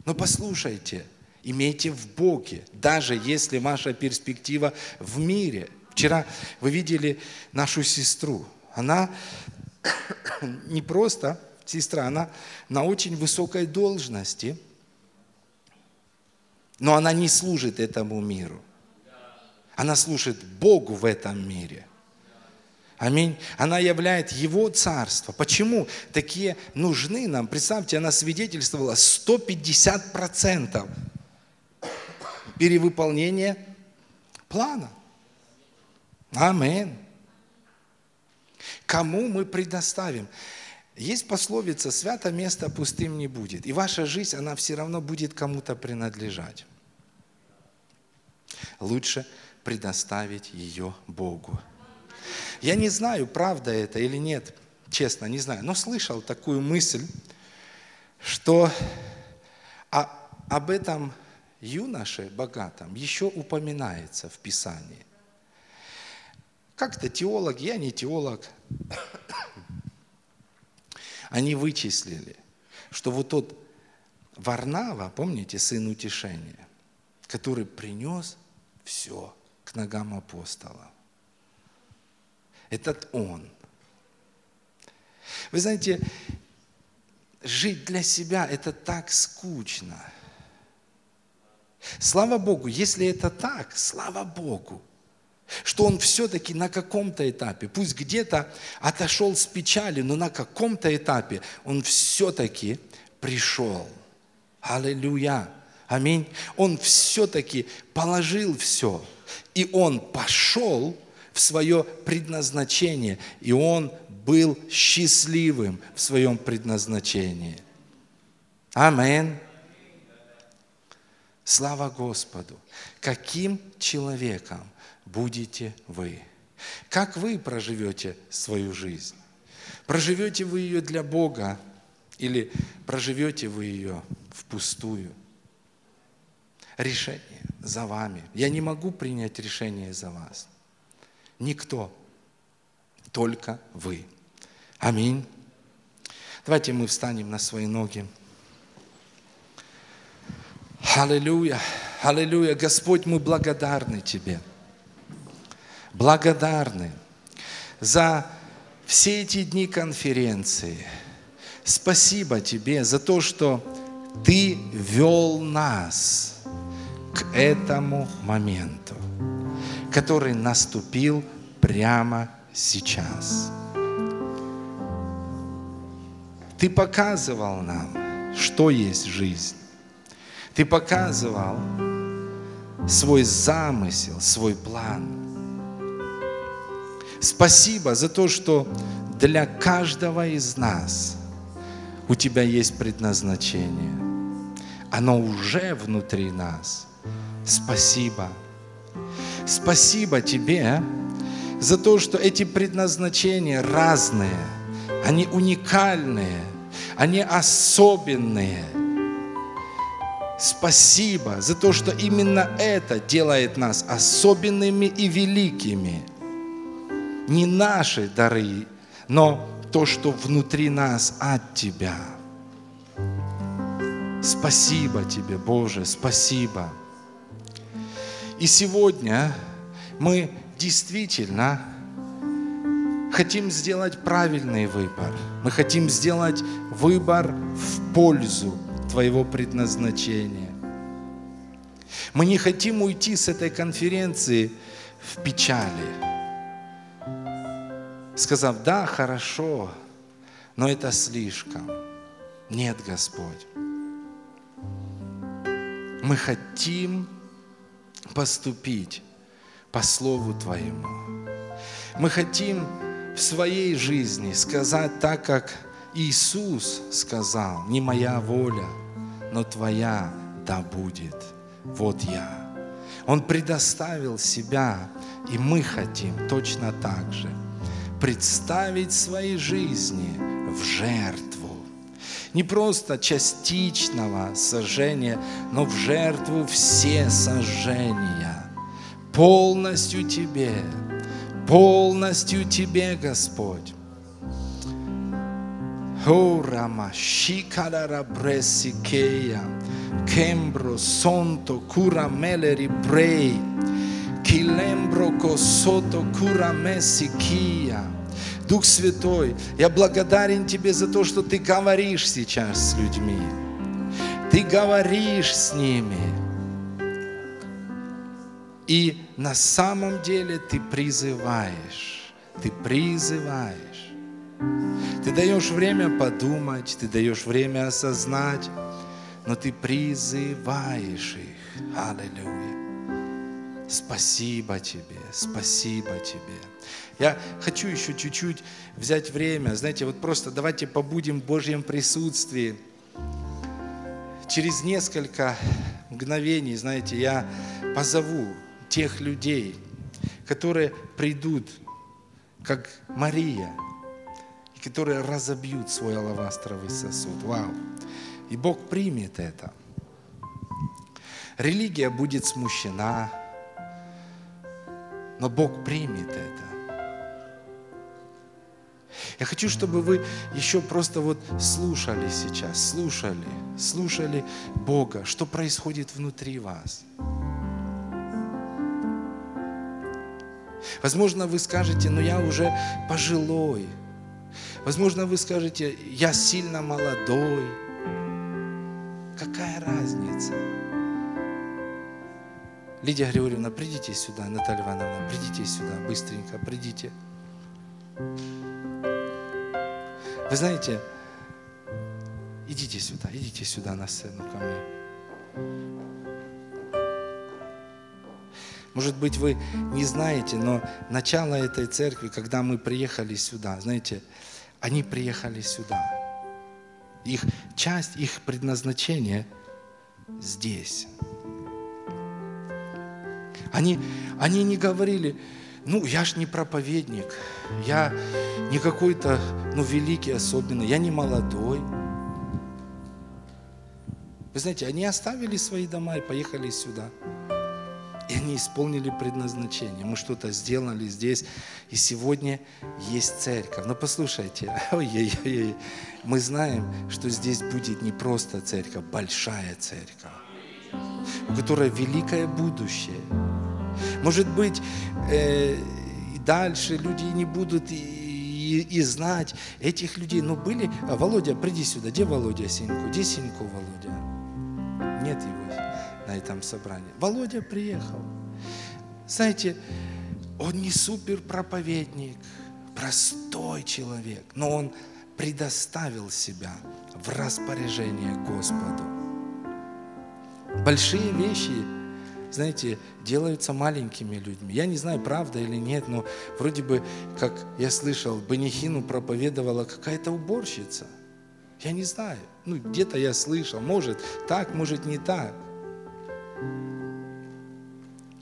Speaker 1: Но послушайте, имейте в Боге, даже если ваша перспектива в мире. Вчера вы видели нашу сестру. Она не просто сестра, она на очень высокой должности, но она не служит этому миру. Она служит Богу в этом мире. Аминь. Она являет Его царство. Почему такие нужны нам? Представьте, она свидетельствовала 150% перевыполнения плана. Аминь. Кому мы предоставим? Есть пословица «свято место пустым не будет». И ваша жизнь, она все равно будет кому-то принадлежать. Лучше предоставить ее Богу. Я не знаю, правда это или нет, честно, не знаю, но слышал такую мысль, что об этом юноше богатом еще упоминается в Писании. Как-то теолог, я не теолог, они вычислили, что вот тот Варнава, помните, сын утешения, который принес все к ногам апостола. Этот он. Вы знаете, жить для себя – это так скучно. Слава Богу, если это так, слава Богу, что он все-таки на каком-то этапе, пусть где-то отошел с печали, но на каком-то этапе он все-таки пришел. Аллилуйя. Аминь. Он все-таки положил все. И он пошел в свое предназначение. И он был счастливым в своем предназначении. Аминь. Слава Господу! Каким человеком будете вы? Как вы проживете свою жизнь? Проживете вы ее для Бога или проживете вы ее впустую? Решение за вами. Я не могу принять решение за вас. Никто, только вы. Аминь. Давайте мы встанем на свои ноги. Аллилуйя, аллилуйя. Господь, мы благодарны Тебе. Благодарны за все эти дни конференции. Спасибо Тебе за то, что Ты вел нас к этому моменту, который наступил прямо сейчас. Ты показывал нам, что есть жизнь. Ты показывал свой замысел, свой план. Спасибо за то, что для каждого из нас у Тебя есть предназначение. Оно уже внутри нас. Спасибо. Спасибо Тебе за то, что эти предназначения разные, они уникальные, они особенные – Спасибо за то, что именно это делает нас особенными и великими. Не наши дары, но то, что внутри нас от Тебя. Спасибо Тебе, Боже, спасибо. И сегодня мы действительно хотим сделать правильный выбор. Мы хотим сделать выбор в пользу твоего предназначения. Мы не хотим уйти с этой конференции в печали, сказав, да, хорошо, но это слишком. Нет, Господь. Мы хотим поступить по Слову Твоему. Мы хотим в своей жизни сказать так, как Иисус сказал, не моя воля, но Твоя да будет. Вот я. Он предоставил себя, и мы хотим точно так же представить свои жизни в жертву. Не просто частичного сожжения, но в жертву все сожжения. Полностью Тебе, полностью Тебе, Господь. Kembro sonto cura meleri brei, kilembro косото кура месикия. Дух Святой, я благодарен Тебе за то, что Ты говоришь сейчас с людьми. Ты говоришь с ними. И на самом деле Ты призываешь. Ты призываешь. Ты даешь время подумать, ты даешь время осознать, но ты призываешь их. Аллилуйя. Спасибо тебе, спасибо тебе. Я хочу еще чуть-чуть взять время, знаете, вот просто давайте побудем в Божьем присутствии. Через несколько мгновений, знаете, я позову тех людей, которые придут, как Мария, которые разобьют свой алавастровый сосуд. Вау! И Бог примет это. Религия будет смущена, но Бог примет это. Я хочу, чтобы вы еще просто вот слушали сейчас, слушали, слушали Бога, что происходит внутри вас. Возможно, вы скажете, но я уже пожилой. Возможно, вы скажете, я сильно молодой. Какая разница? Лидия Григорьевна, придите сюда, Наталья Ивановна, придите сюда, быстренько, придите. Вы знаете, идите сюда, идите сюда на сцену ко мне. Может быть, вы не знаете, но начало этой церкви, когда мы приехали сюда, знаете, они приехали сюда. Их часть, их предназначения здесь. Они, они не говорили, ну, я ж не проповедник, я не какой-то, ну, великий особенный, я не молодой. Вы знаете, они оставили свои дома и поехали сюда. И они исполнили предназначение. Мы что-то сделали здесь, и сегодня есть церковь. Но послушайте, ой-ой-ой, мы знаем, что здесь будет не просто церковь, большая церковь, у которой великое будущее. Может быть, э, дальше люди не будут и, и, знать этих людей. Но были... А, Володя, приди сюда. Где Володя Синьку? Где Синьку Володя? Нет его на этом собрании. Володя приехал. Знаете, он не супер проповедник, простой человек, но он предоставил себя в распоряжение Господу. Большие вещи знаете, делаются маленькими людьми. Я не знаю, правда или нет, но вроде бы, как я слышал, Банихину проповедовала какая-то уборщица. Я не знаю. Ну, где-то я слышал. Может так, может не так.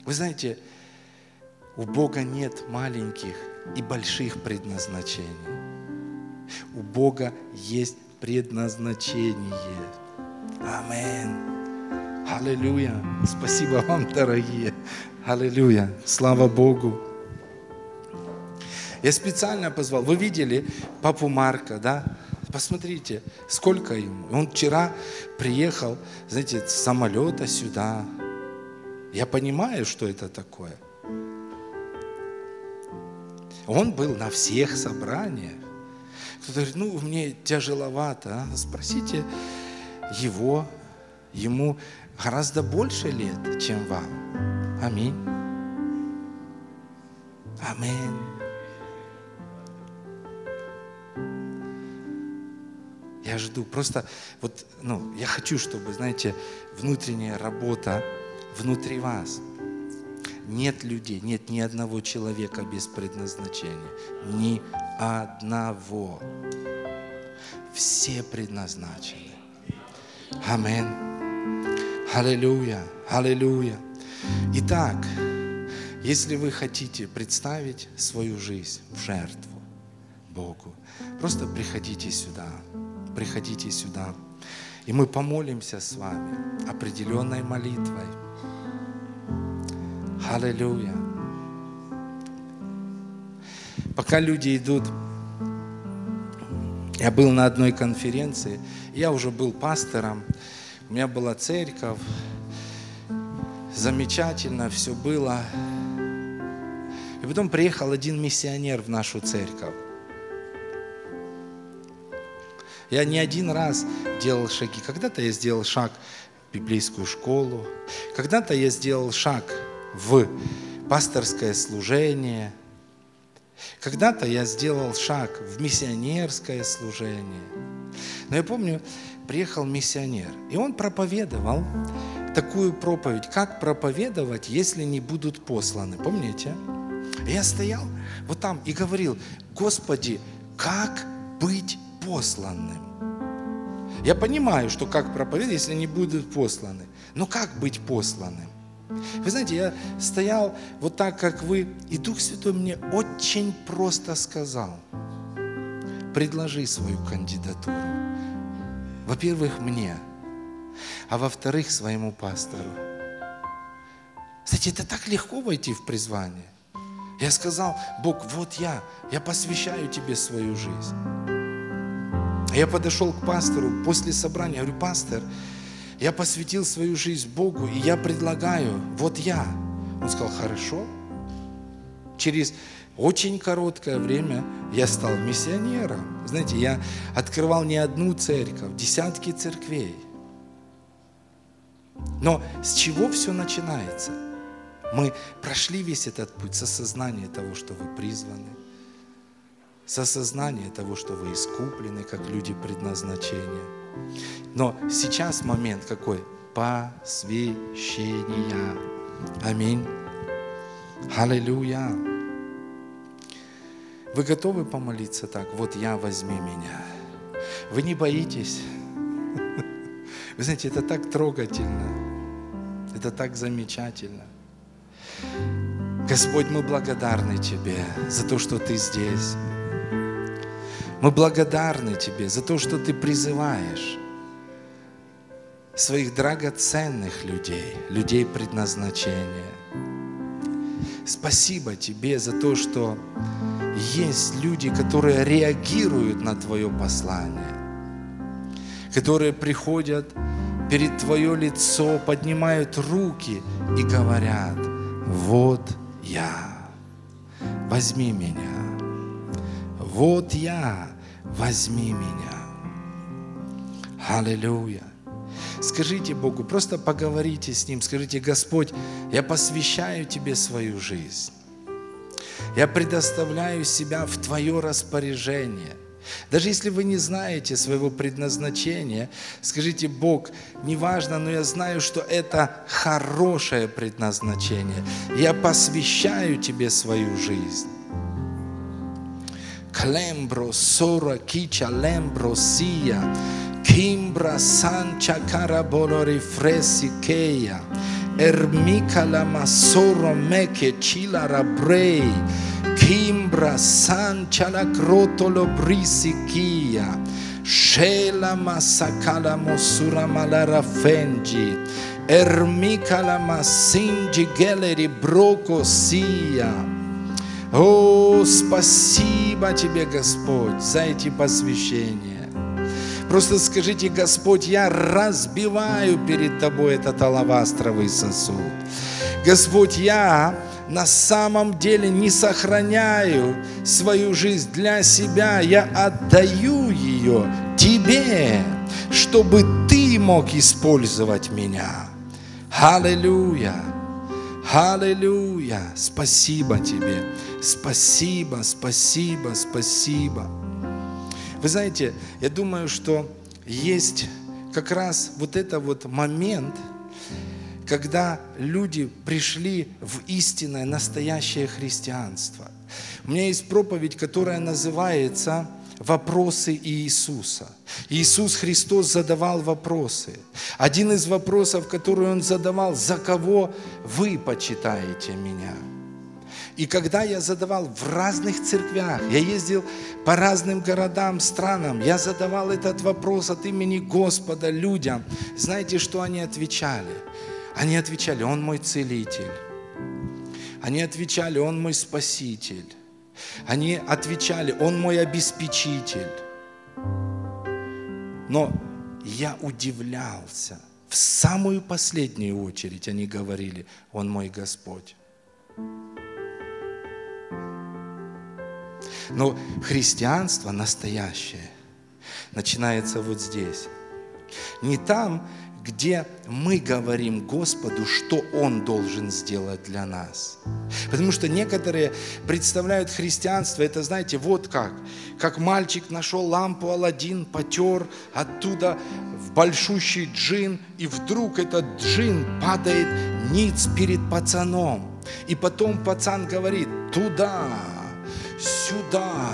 Speaker 1: Вы знаете, у Бога нет маленьких и больших предназначений. У Бога есть предназначение. Аминь. Аллилуйя. Спасибо вам, дорогие. Аллилуйя. Слава Богу. Я специально позвал. Вы видели папу Марка, да? Посмотрите, сколько ему. Он вчера приехал, знаете, с самолета сюда. Я понимаю, что это такое. Он был на всех собраниях. Кто-то говорит, ну, мне тяжеловато. А? Спросите его, ему гораздо больше лет, чем вам. Аминь. Аминь. Я жду. Просто вот, ну, я хочу, чтобы, знаете, внутренняя работа внутри вас. Нет людей, нет ни одного человека без предназначения. Ни одного. Все предназначены. Аминь. Аллилуйя, аллилуйя. Итак, если вы хотите представить свою жизнь в жертву Богу, просто приходите сюда, приходите сюда, и мы помолимся с вами определенной молитвой. Аллилуйя. Пока люди идут, я был на одной конференции, я уже был пастором, у меня была церковь, замечательно все было. И потом приехал один миссионер в нашу церковь. Я не один раз делал шаги. Когда-то я сделал шаг в библейскую школу, когда-то я сделал шаг в пасторское служение, когда-то я сделал шаг в миссионерское служение. Но я помню, приехал миссионер, и он проповедовал такую проповедь, как проповедовать, если не будут посланы. Помните? Я стоял вот там и говорил, Господи, как быть посланным? Я понимаю, что как проповедовать, если не будут посланы. Но как быть посланным? Вы знаете, я стоял вот так, как вы, и Дух Святой мне очень просто сказал, предложи свою кандидатуру. Во-первых, мне, а во-вторых, своему пастору. Знаете, это так легко войти в призвание. Я сказал, Бог, вот я, я посвящаю тебе свою жизнь. Я подошел к пастору после собрания, говорю, пастор, я посвятил свою жизнь Богу, и я предлагаю, вот я. Он сказал, хорошо. Через очень короткое время я стал миссионером. Знаете, я открывал не одну церковь, десятки церквей. Но с чего все начинается? Мы прошли весь этот путь с осознания того, что вы призваны, с осознания того, что вы искуплены, как люди предназначения. Но сейчас момент какой? Посвящения. Аминь. Аллилуйя. Вы готовы помолиться так? Вот я, возьми меня. Вы не боитесь? Вы знаете, это так трогательно. Это так замечательно. Господь, мы благодарны Тебе за то, что Ты здесь. Мы благодарны Тебе за то, что Ты призываешь своих драгоценных людей, людей предназначения. Спасибо Тебе за то, что есть люди, которые реагируют на Твое послание, которые приходят перед Твое лицо, поднимают руки и говорят, вот я, возьми меня. Вот я, возьми меня. Аллилуйя. Скажите Богу, просто поговорите с Ним, скажите, Господь, я посвящаю Тебе свою жизнь. Я предоставляю себя в Твое распоряжение. Даже если вы не знаете своего предназначения, скажите, Бог, неважно, но я знаю, что это хорошее предназначение. Я посвящаю Тебе свою жизнь. Клембро, сора, кича, лембро, сия, кимбра, санча, караболо, рифреси, кея, ermica la masoro meke chila rabrei, Kimbra sancha la crotolo brisikia. Shela masakala mosura malara fengi. Ermika la masinji geleri сия. О, спасибо Тебе, Господь, за эти посвящения. Просто скажите, Господь, я разбиваю перед Тобой этот алавастровый сосуд. Господь, я на самом деле не сохраняю свою жизнь для себя, я отдаю ее Тебе, чтобы Ты мог использовать меня. Аллилуйя! Аллилуйя! Спасибо Тебе! Спасибо, спасибо, спасибо. Вы знаете, я думаю, что есть как раз вот это вот момент – когда люди пришли в истинное, настоящее христианство. У меня есть проповедь, которая называется «Вопросы Иисуса». Иисус Христос задавал вопросы. Один из вопросов, который Он задавал, «За кого вы почитаете меня?» И когда я задавал в разных церквях, я ездил по разным городам, странам, я задавал этот вопрос от имени Господа людям, знаете, что они отвечали? Они отвечали, Он мой целитель. Они отвечали, Он мой спаситель. Они отвечали, Он мой обеспечитель. Но я удивлялся. В самую последнюю очередь они говорили, Он мой Господь. Но христианство настоящее начинается вот здесь. Не там, где мы говорим Господу, что Он должен сделать для нас. Потому что некоторые представляют христианство, это, знаете, вот как. Как мальчик нашел лампу Алладин, потер оттуда в большущий джин, и вдруг этот джин падает ниц перед пацаном. И потом пацан говорит, туда, сюда,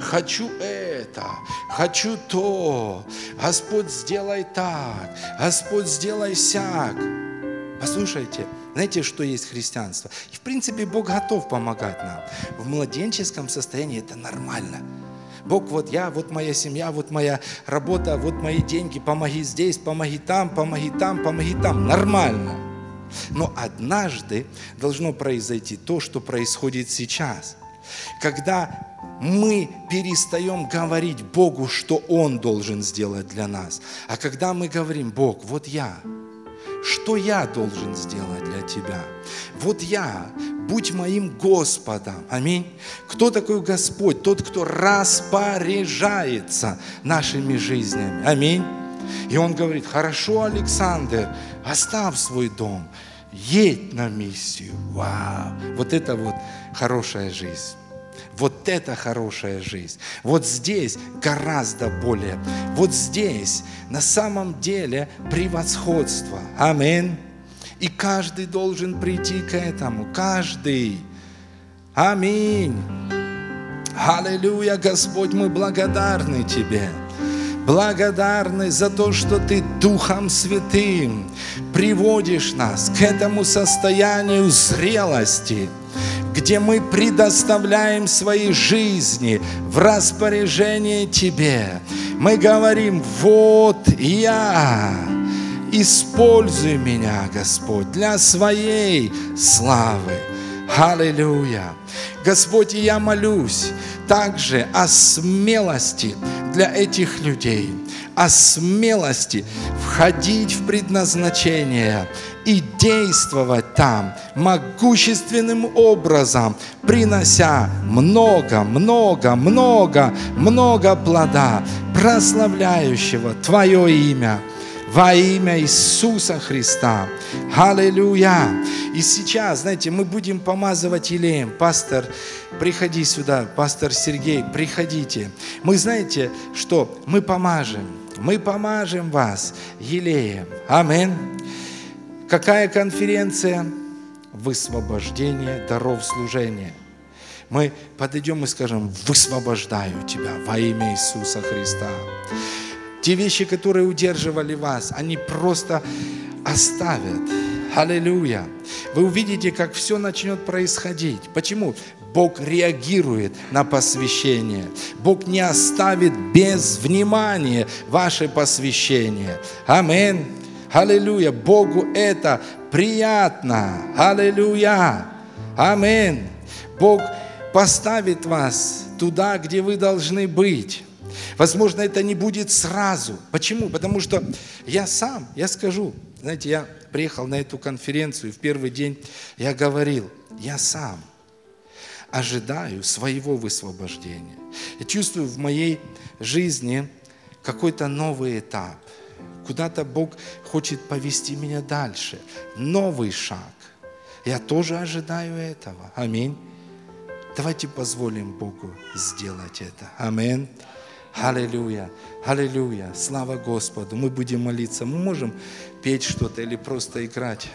Speaker 1: хочу это, хочу то, Господь сделай так, Господь сделай сяк. Послушайте, знаете, что есть христианство? И в принципе Бог готов помогать нам. В младенческом состоянии это нормально. Бог, вот я, вот моя семья, вот моя работа, вот мои деньги, помоги здесь, помоги там, помоги там, помоги там. Нормально. Но однажды должно произойти то, что происходит сейчас. Когда мы перестаем говорить Богу, что Он должен сделать для нас. А когда мы говорим, Бог, вот я, что я должен сделать для тебя? Вот я, будь моим Господом. Аминь. Кто такой Господь? Тот, кто распоряжается нашими жизнями. Аминь. И он говорит, хорошо, Александр, оставь свой дом, едь на миссию. Вау! Вот это вот хорошая жизнь. Вот это хорошая жизнь. Вот здесь гораздо более. Вот здесь на самом деле превосходство. Аминь. И каждый должен прийти к этому. Каждый. Аминь. Аллилуйя, Господь, мы благодарны Тебе. Благодарны за то, что Ты Духом Святым приводишь нас к этому состоянию зрелости – где мы предоставляем свои жизни в распоряжение Тебе. Мы говорим, вот я, используй меня, Господь, для своей славы. Аллилуйя. Господь, я молюсь также о смелости для этих людей, о смелости входить в предназначение и действовать там могущественным образом, принося много, много, много, много плода, прославляющего Твое имя во имя Иисуса Христа. Аллилуйя! И сейчас, знаете, мы будем помазывать елеем. Пастор, приходи сюда. Пастор Сергей, приходите. Мы знаете, что мы помажем. Мы помажем вас елеем. Аминь. Какая конференция? Высвобождение даров служения. Мы подойдем и скажем, высвобождаю тебя во имя Иисуса Христа. Те вещи, которые удерживали вас, они просто оставят. Аллилуйя. Вы увидите, как все начнет происходить. Почему? Бог реагирует на посвящение. Бог не оставит без внимания ваше посвящение. Аминь. Аллилуйя. Богу это приятно. Аллилуйя. Аминь. Бог поставит вас туда, где вы должны быть. Возможно, это не будет сразу. Почему? Потому что я сам, я скажу, знаете, я приехал на эту конференцию, в первый день я говорил, я сам ожидаю своего высвобождения. Я чувствую в моей жизни какой-то новый этап. Куда-то Бог хочет повести меня дальше. Новый шаг. Я тоже ожидаю этого. Аминь. Давайте позволим Богу сделать это. Аминь. Аллилуйя. Аллилуйя. Слава Господу. Мы будем молиться. Мы можем петь что-то или просто играть.